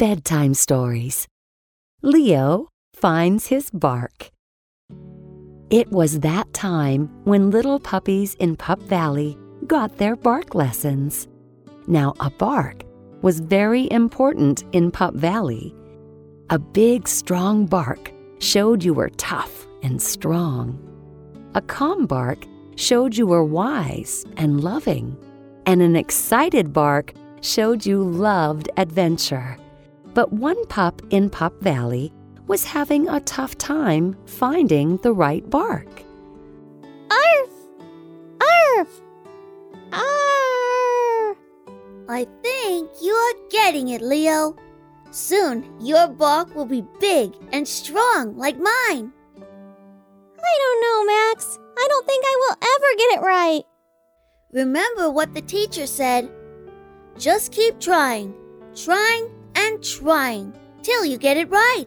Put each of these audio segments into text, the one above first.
Bedtime Stories Leo finds his bark. It was that time when little puppies in Pup Valley got their bark lessons. Now, a bark was very important in Pup Valley. A big, strong bark showed you were tough and strong. A calm bark showed you were wise and loving. And an excited bark showed you loved adventure. But one pup in Pup Valley was having a tough time finding the right bark. Arf! Arf! Arf! I think you are getting it, Leo. Soon your bark will be big and strong like mine. I don't know, Max. I don't think I will ever get it right. Remember what the teacher said. Just keep trying, trying, and trying till you get it right.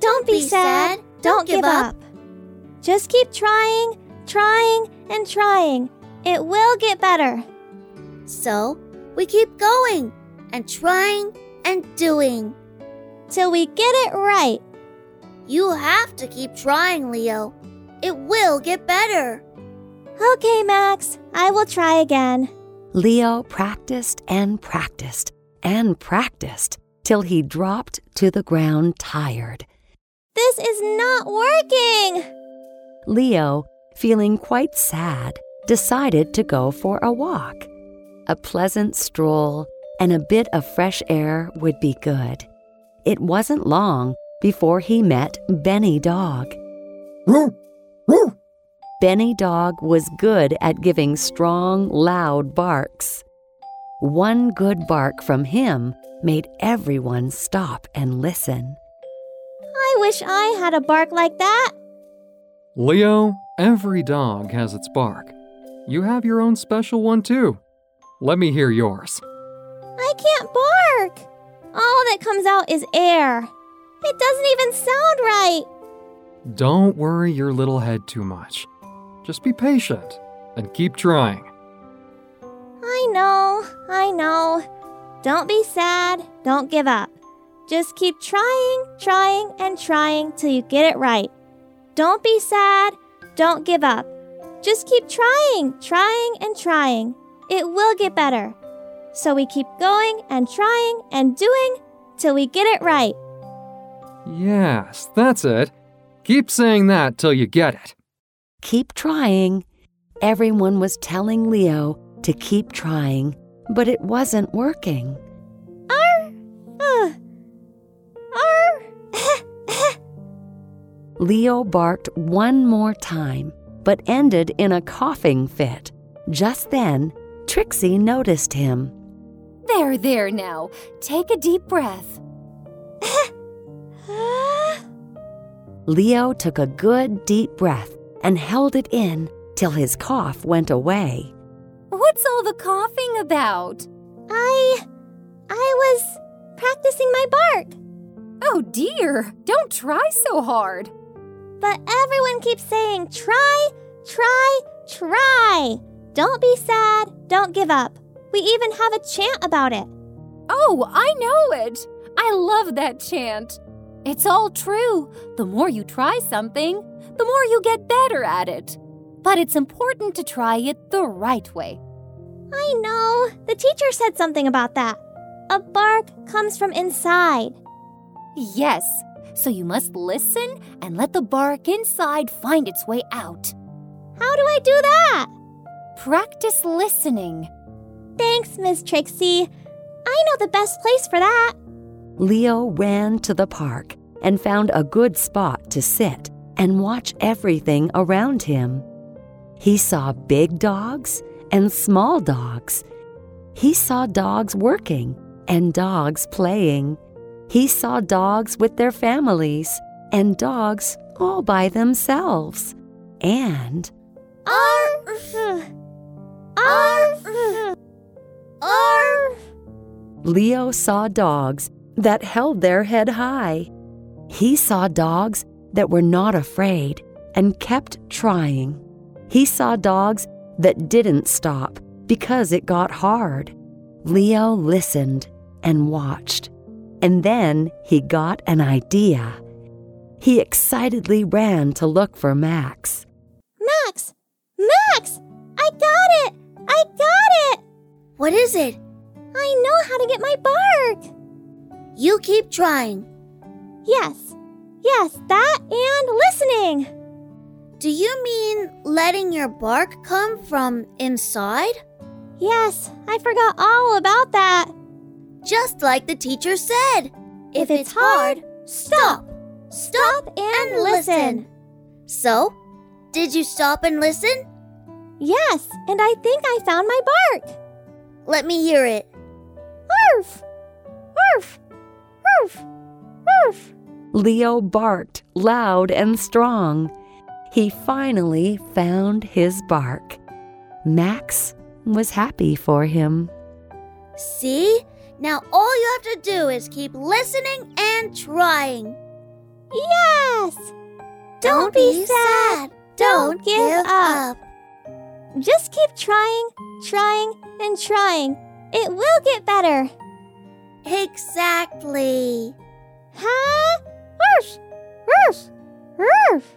Don't, be, sad. Don't, give up. Just keep trying, trying, and trying. It will get better. So we keep going and trying and doing. Till we get it right. You have to keep trying, Leo. It will get better. Okay, Max. I will try again. Leo practiced and practiced and practiced till he dropped to the ground tired. This is not working. Leo, feeling quite sad, decided to go for a walk. A pleasant stroll and a bit of fresh air would be good. It wasn't long before he met Benny Dog. Benny Dog was good at giving strong, loud barks. One good bark from him made everyone stop and listen. I wish I had a bark like that. Leo, every dog has its bark. You have your own special one too. Let me hear yours. I can't bark. All that comes out is air. It doesn't even sound right. Don't worry your little head too much. Just be patient and keep trying. I know, I know. Don't be sad, don't give up. Just keep trying, trying, and trying till you get it right. Don't be sad, don't give up. Just keep trying, trying, and trying. It will get better. So we keep going and trying and doing till we get it right. Yes, that's it. Keep saying that till you get it. Keep trying. Everyone was telling Leo to keep trying, but it wasn't working. Arr! Uh, arr! Leo barked one more time, but ended in a coughing fit. Just then, Trixie noticed him. There, there now. Take a deep breath. Leo took a good deep breath and held it in till his cough went away. What's all the coughing about? I. I was practicing my bark. Oh dear, don't try so hard. But everyone keeps saying, try, try, try. Don't be sad, don't give up. We even have a chant about it. Oh, I know it. I love that chant. It's all true. The more you try something, the more you get better at it. But it's important to try it the right way. I know. The teacher said something about that. A bark comes from inside. Yes, so you must listen and let the bark inside find its way out. How do I do that? Practice listening. Thanks, Miss Trixie. I know the best place for that. Leo ran to the park and found a good spot to sit and watch everything around him. He saw big dogs and small dogs. He saw dogs working and dogs playing. He saw dogs with their families and dogs all by themselves. And Arf! Arf! Arf! Leo saw dogs that held their head high. He saw dogs that were not afraid and kept trying. He saw dogs that didn't stop because it got hard. Leo listened and watched, and then he got an idea. He excitedly ran to look for Max. Max! Max! I got it! I got it! What is it? I know how to get my bark! You keep trying. Yes, yes, that and listening! Do you mean letting your bark come from inside? Yes, I forgot all about that. Just like the teacher said. If it's hard, stop. Stop and listen. So, did you stop and listen? Yes, and I think I found my bark. Let me hear it. Arf! Arf! Arf! Arf! Leo barked loud and strong. He finally found his bark. Max was happy for him. See? Now all you have to do is keep listening and trying. Yes! Don't be sad. Don't give up. Just keep trying, trying, and trying. It will get better. Exactly. Huh? Arf! Arf! Arf!